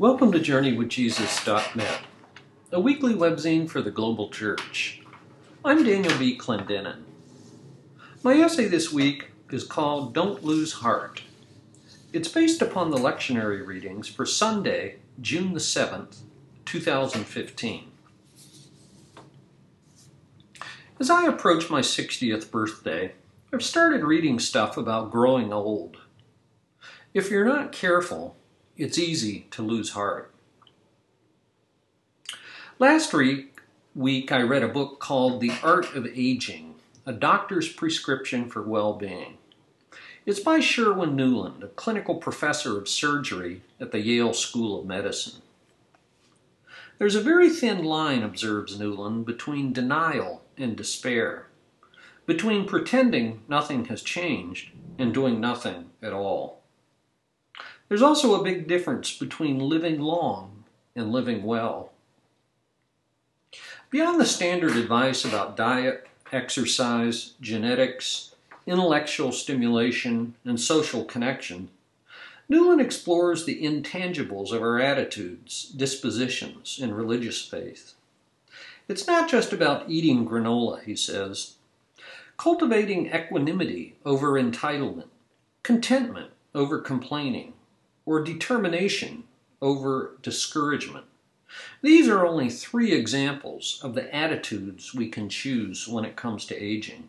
Welcome to JourneyWithJesus.net, a weekly webzine for the global church. I'm Daniel B. Clendenin. My essay this week is called Don't Lose Heart. It's based upon the lectionary readings for Sunday, June the 7th, 2015. As I approach my 60th birthday, I've started reading stuff about growing old. If you're not careful, it's easy to lose heart. Last week, I read a book called The Art of Aging, a doctor's prescription for well-being. It's by Sherwin Nuland, a clinical professor of surgery at the Yale School of Medicine. There's a very thin line, observes Nuland, between denial and despair, between pretending nothing has changed and doing nothing at all. There's also a big difference between living long and living well. Beyond the standard advice about diet, exercise, genetics, intellectual stimulation, and social connection, Nuland explores the intangibles of our attitudes, dispositions, and religious faith. It's not just about eating granola, he says. Cultivating equanimity over entitlement, contentment over complaining, or determination over discouragement. These are only three examples of the attitudes we can choose when it comes to aging.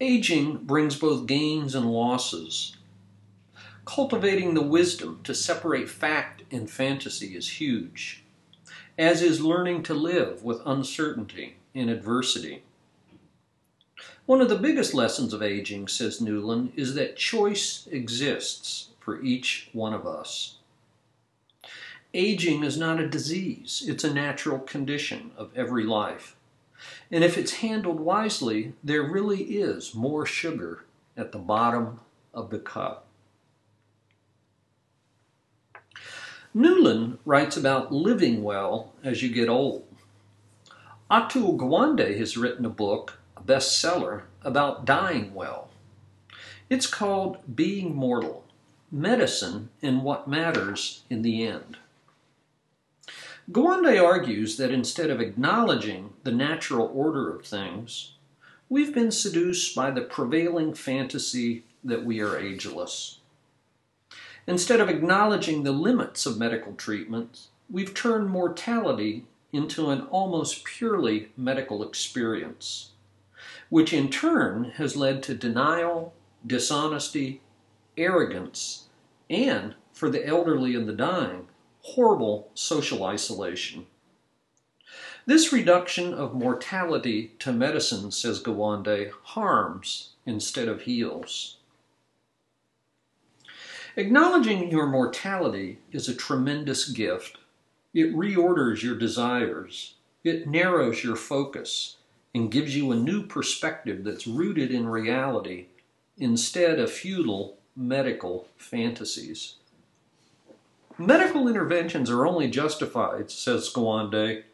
Aging brings both gains and losses. Cultivating the wisdom to separate fact and fantasy is huge, as is learning to live with uncertainty and adversity. One of the biggest lessons of aging, says Nuland, is that choice exists for each one of us. Aging is not a disease, it's a natural condition of every life. And if it's handled wisely, there really is more sugar at the bottom of the cup. Nuland writes about living well as you get old. Atul Gawande has written a book bestseller about dying well. It's called Being Mortal Medicine and What Matters in the End. Gawande argues that instead of acknowledging the natural order of things, we've been seduced by the prevailing fantasy that we are ageless. Instead of acknowledging the limits of medical treatment, we've turned mortality into an almost purely medical experience which in turn has led to denial, dishonesty, arrogance, and, for the elderly and the dying, horrible social isolation. This reduction of mortality to medicine, says Gawande, harms instead of heals. Acknowledging your mortality is a tremendous gift. It reorders your desires. It narrows your focus and gives you a new perspective that's rooted in reality instead of futile medical fantasies. Medical interventions are only justified, says Gawande,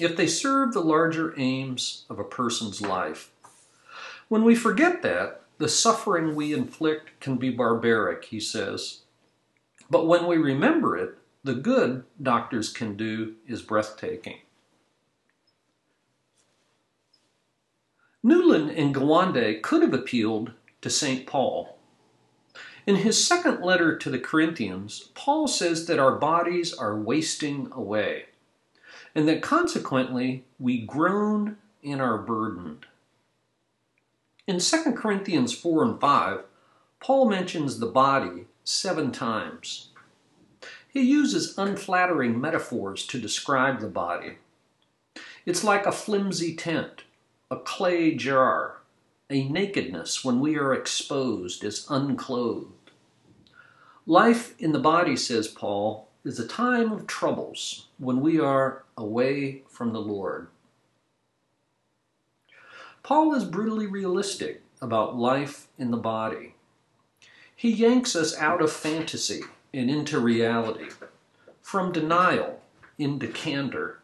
if they serve the larger aims of a person's life. When we forget that, the suffering we inflict can be barbaric, he says. But when we remember it, the good doctors can do is breathtaking. Nuland and Gawande could have appealed to St. Paul. In his second letter to the Corinthians, Paul says that our bodies are wasting away, and that consequently we groan and are burdened. In 2 Corinthians 4 and 5, Paul mentions the body seven times. He uses unflattering metaphors to describe the body. It's like a flimsy tent a clay jar, a nakedness when we are exposed as unclothed. Life in the body, says Paul, is a time of troubles when we are away from the Lord. Paul is brutally realistic about life in the body. He yanks us out of fantasy and into reality, from denial into candor,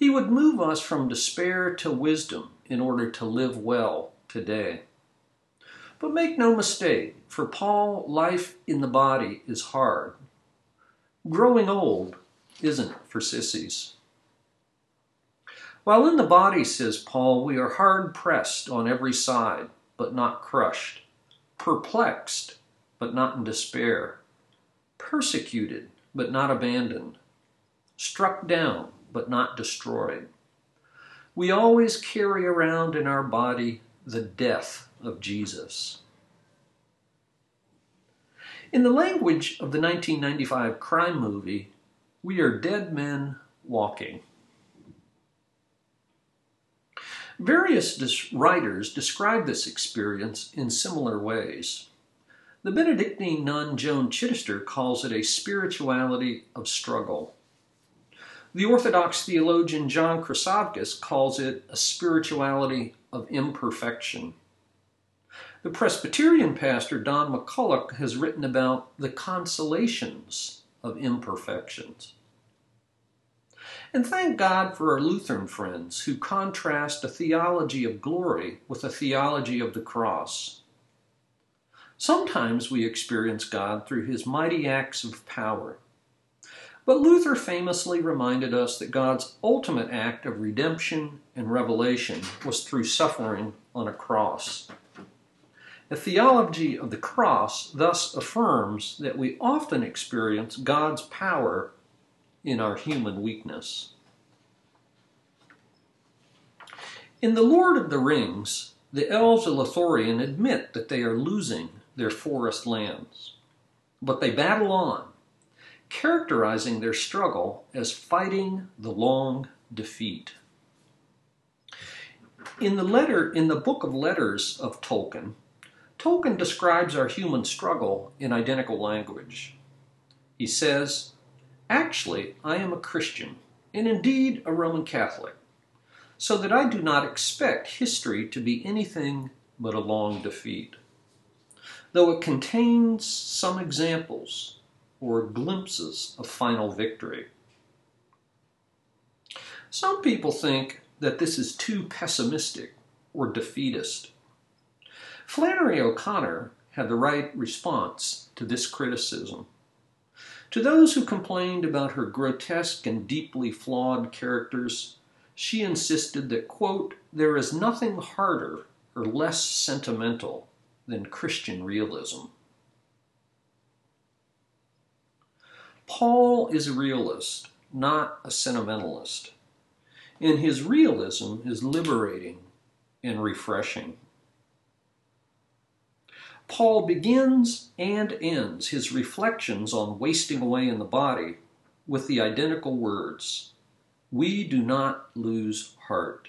he would move us from despair to wisdom in order to live well today. But make no mistake, for Paul, life in the body is hard. Growing old isn't for sissies. While in the body, says Paul, we are hard pressed on every side, but not crushed, perplexed, but not in despair, persecuted, but not abandoned, struck down, but not destroyed. We always carry around in our body the death of Jesus. In the language of the 1995 crime movie, we are dead men walking. Various writers describe this experience in similar ways. The Benedictine nun Joan Chittister calls it a spirituality of struggle. The Orthodox theologian John Chryssavgis calls it a spirituality of imperfection. The Presbyterian pastor Don McCullough has written about the consolations of imperfections. And thank God for our Lutheran friends who contrast a theology of glory with a theology of the cross. Sometimes we experience God through his mighty acts of power. But Luther famously reminded us that God's ultimate act of redemption and revelation was through suffering on a cross. The theology of the cross thus affirms that we often experience God's power in our human weakness. In The Lord of the Rings, the elves of Lothlorien admit that they are losing their forest lands, but they battle on, characterizing their struggle as fighting the long defeat. In the letter in the book of letters of Tolkien, Tolkien describes our human struggle in identical language. He says, Actually, I am a Christian, and indeed a Roman Catholic, so that I do not expect history to be anything but a long defeat. Though it contains some examples or glimpses of final victory. Some people think that this is too pessimistic or defeatist. Flannery O'Connor had the right response to this criticism. To those who complained about her grotesque and deeply flawed characters, she insisted that, quote, there is nothing harder or less sentimental than Christian realism. Paul is a realist, not a sentimentalist, and his realism is liberating and refreshing. Paul begins and ends his reflections on wasting away in the body with the identical words We do not lose heart.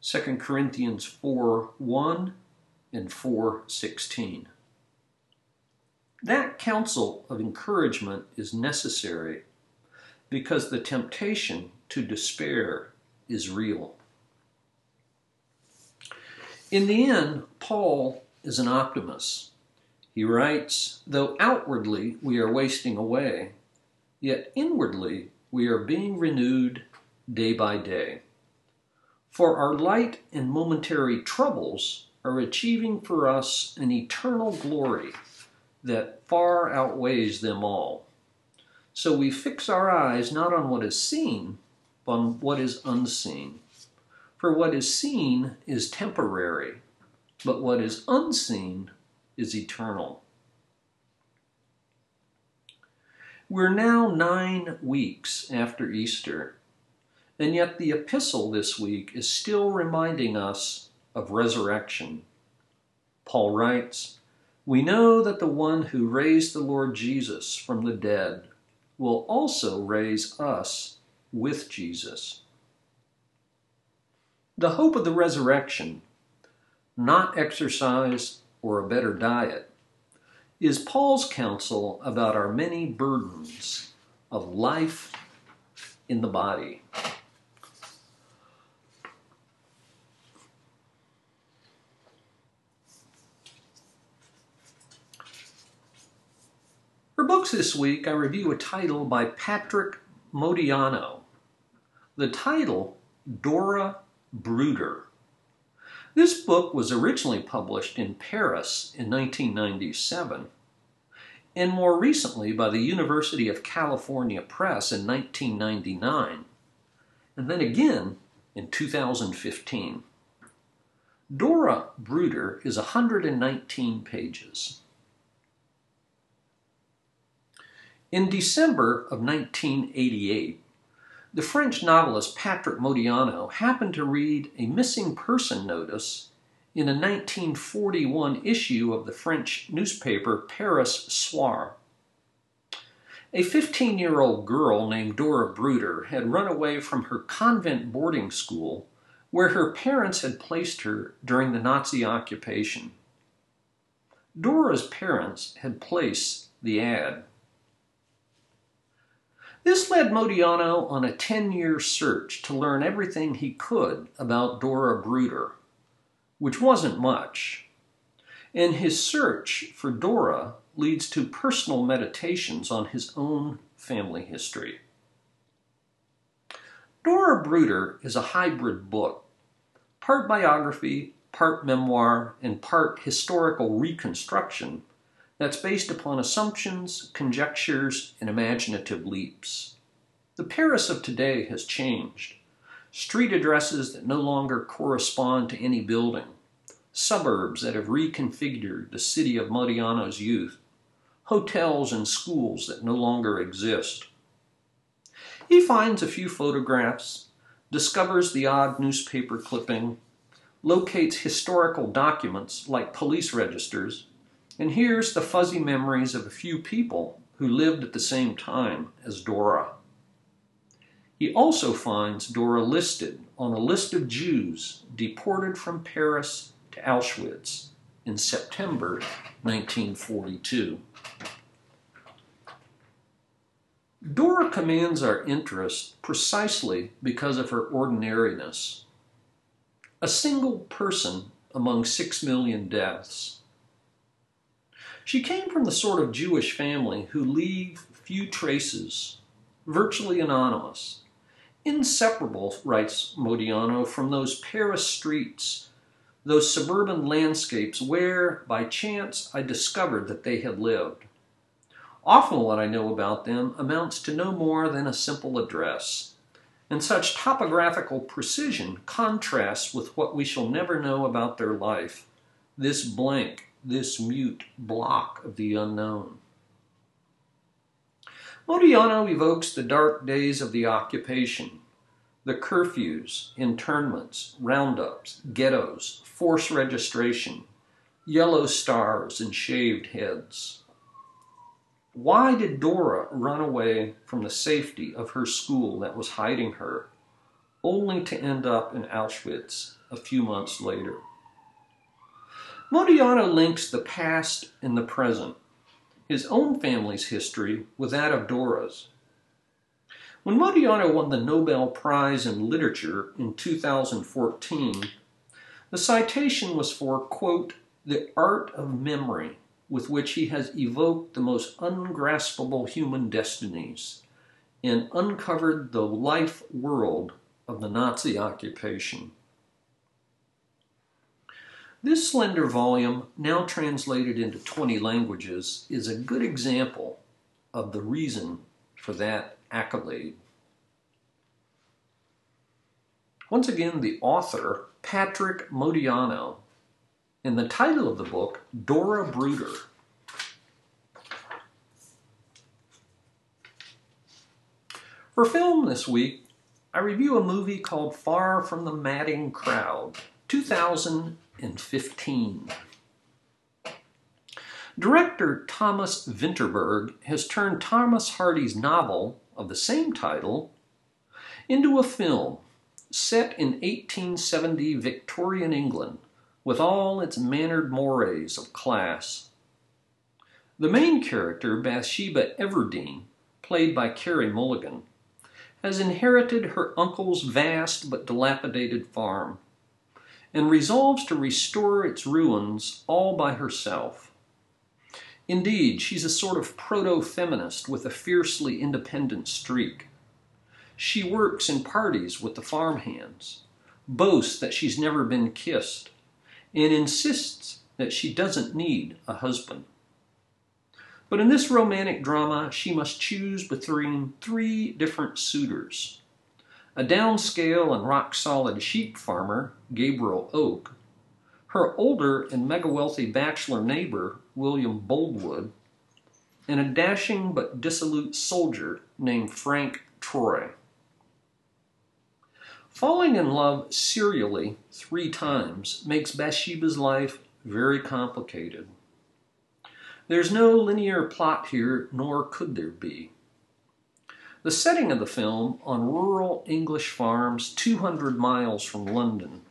2 Corinthians 4 1 and 4 16. That counsel of encouragement is necessary because the temptation to despair is real. In the end, Paul is an optimist. He writes, Though outwardly we are wasting away, yet inwardly we are being renewed day by day. For our light and momentary troubles are achieving for us an eternal glory that far outweighs them all. So we fix our eyes not on what is seen, but on what is unseen. For what is seen is temporary but what is unseen is eternal. We're now nine weeks after Easter, and yet the epistle this week is still reminding us of resurrection. Paul writes, We know that the one who raised the Lord Jesus from the dead will also raise us with Jesus. The hope of the resurrection not exercise or a better diet, is Paul's counsel about our many burdens of life in the body. For books this week, I review a title by Patrick Modiano. The title, Dora Bruder. This book was originally published in Paris in 1997 and more recently by the University of California Press in 1999, and then again in 2015. Dora Bruder is 119 pages. In December of 1988, the French novelist Patrick Modiano happened to read a missing person notice in a 1941 issue of the French newspaper Paris Soir. A 15 year old girl named Dora Bruder had run away from her convent boarding school where her parents had placed her during the Nazi occupation. Dora's parents had placed the ad. This led Modiano on a 10 year search to learn everything he could about Dora Bruder, which wasn't much. And his search for Dora leads to personal meditations on his own family history. Dora Bruder is a hybrid book, part biography, part memoir, and part historical reconstruction that's based upon assumptions, conjectures, and imaginative leaps. The Paris of today has changed. Street addresses that no longer correspond to any building, suburbs that have reconfigured the city of Modiano's youth, hotels and schools that no longer exist. He finds a few photographs, discovers the odd newspaper clipping, locates historical documents like police registers, and here's the fuzzy memories of a few people who lived at the same time as Dora. He also finds Dora listed on a list of Jews deported from Paris to Auschwitz in September 1942. Dora commands our interest precisely because of her ordinariness. A single person among six million deaths she came from the sort of Jewish family who leave few traces, virtually anonymous. Inseparable, writes Modiano, from those Paris streets, those suburban landscapes where, by chance, I discovered that they had lived. Often what I know about them amounts to no more than a simple address, and such topographical precision contrasts with what we shall never know about their life, this blank, this mute block of the unknown. Modiano evokes the dark days of the occupation, the curfews, internments, roundups, ghettos, force registration, yellow stars, and shaved heads. Why did Dora run away from the safety of her school that was hiding her, only to end up in Auschwitz a few months later? Modiano links the past and the present, his own family's history with that of Dora's. When Modiano won the Nobel Prize in Literature in 2014, the citation was for, quote, the art of memory with which he has evoked the most ungraspable human destinies and uncovered the life world of the Nazi occupation. This slender volume, now translated into 20 languages, is a good example of the reason for that accolade. Once again, the author, Patrick Modiano, and the title of the book, Dora Bruder. For film this week, I review a movie called Far from the Madding Crowd, 2000 15. Director Thomas Vinterberg has turned Thomas Hardy's novel of the same title into a film set in 1870 Victorian England with all its mannered mores of class. The main character, Bathsheba Everdeen, played by Carey Mulligan, has inherited her uncle's vast but dilapidated farm and resolves to restore its ruins all by herself. Indeed, she's a sort of proto feminist with a fiercely independent streak. She works in parties with the farmhands, boasts that she's never been kissed, and insists that she doesn't need a husband. But in this romantic drama, she must choose between three different suitors a downscale and rock solid sheep farmer, Gabriel Oak, her older and mega wealthy bachelor neighbor, William Boldwood, and a dashing but dissolute soldier named Frank Troy. Falling in love serially three times makes Bathsheba's life very complicated. There's no linear plot here, nor could there be. The setting of the film on rural English farms 200 miles from London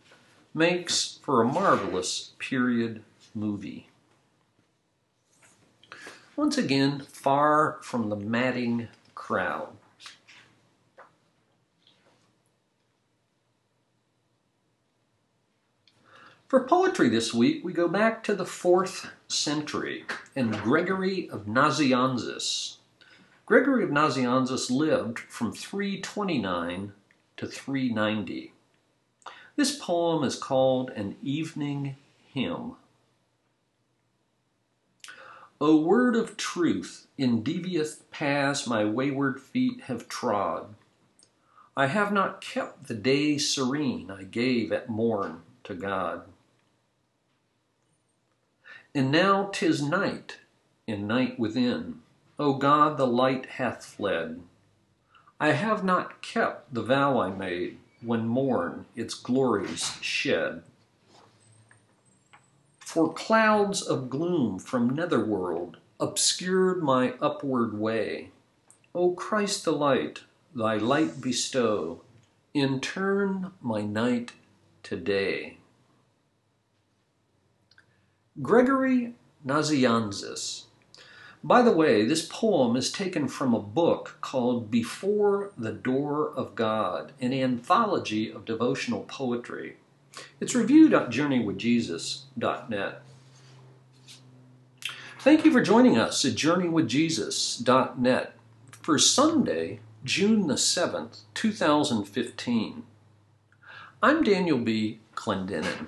makes for a marvelous period movie. Once again, far from the madding crowd. For poetry this week, we go back to the fourth century and Gregory of Nazianzus. Gregory of Nazianzus lived from 329 to 390. This poem is called an evening hymn. O word of truth, in devious paths my wayward feet have trod. I have not kept the day serene I gave at morn to God. And now 'tis night, and night within. O God, the light hath fled. I have not kept the vow I made when morn its glories shed. For clouds of gloom from netherworld obscured my upward way. O Christ the light, thy light bestow, in turn my night to day. Gregory Nazianzus. By the way, this poem is taken from a book called Before the Door of God, an anthology of devotional poetry. It's reviewed at journeywithjesus.net. Thank you for joining us at journeywithjesus.net for Sunday, June the 7th, 2015. I'm Daniel B. Clendenin.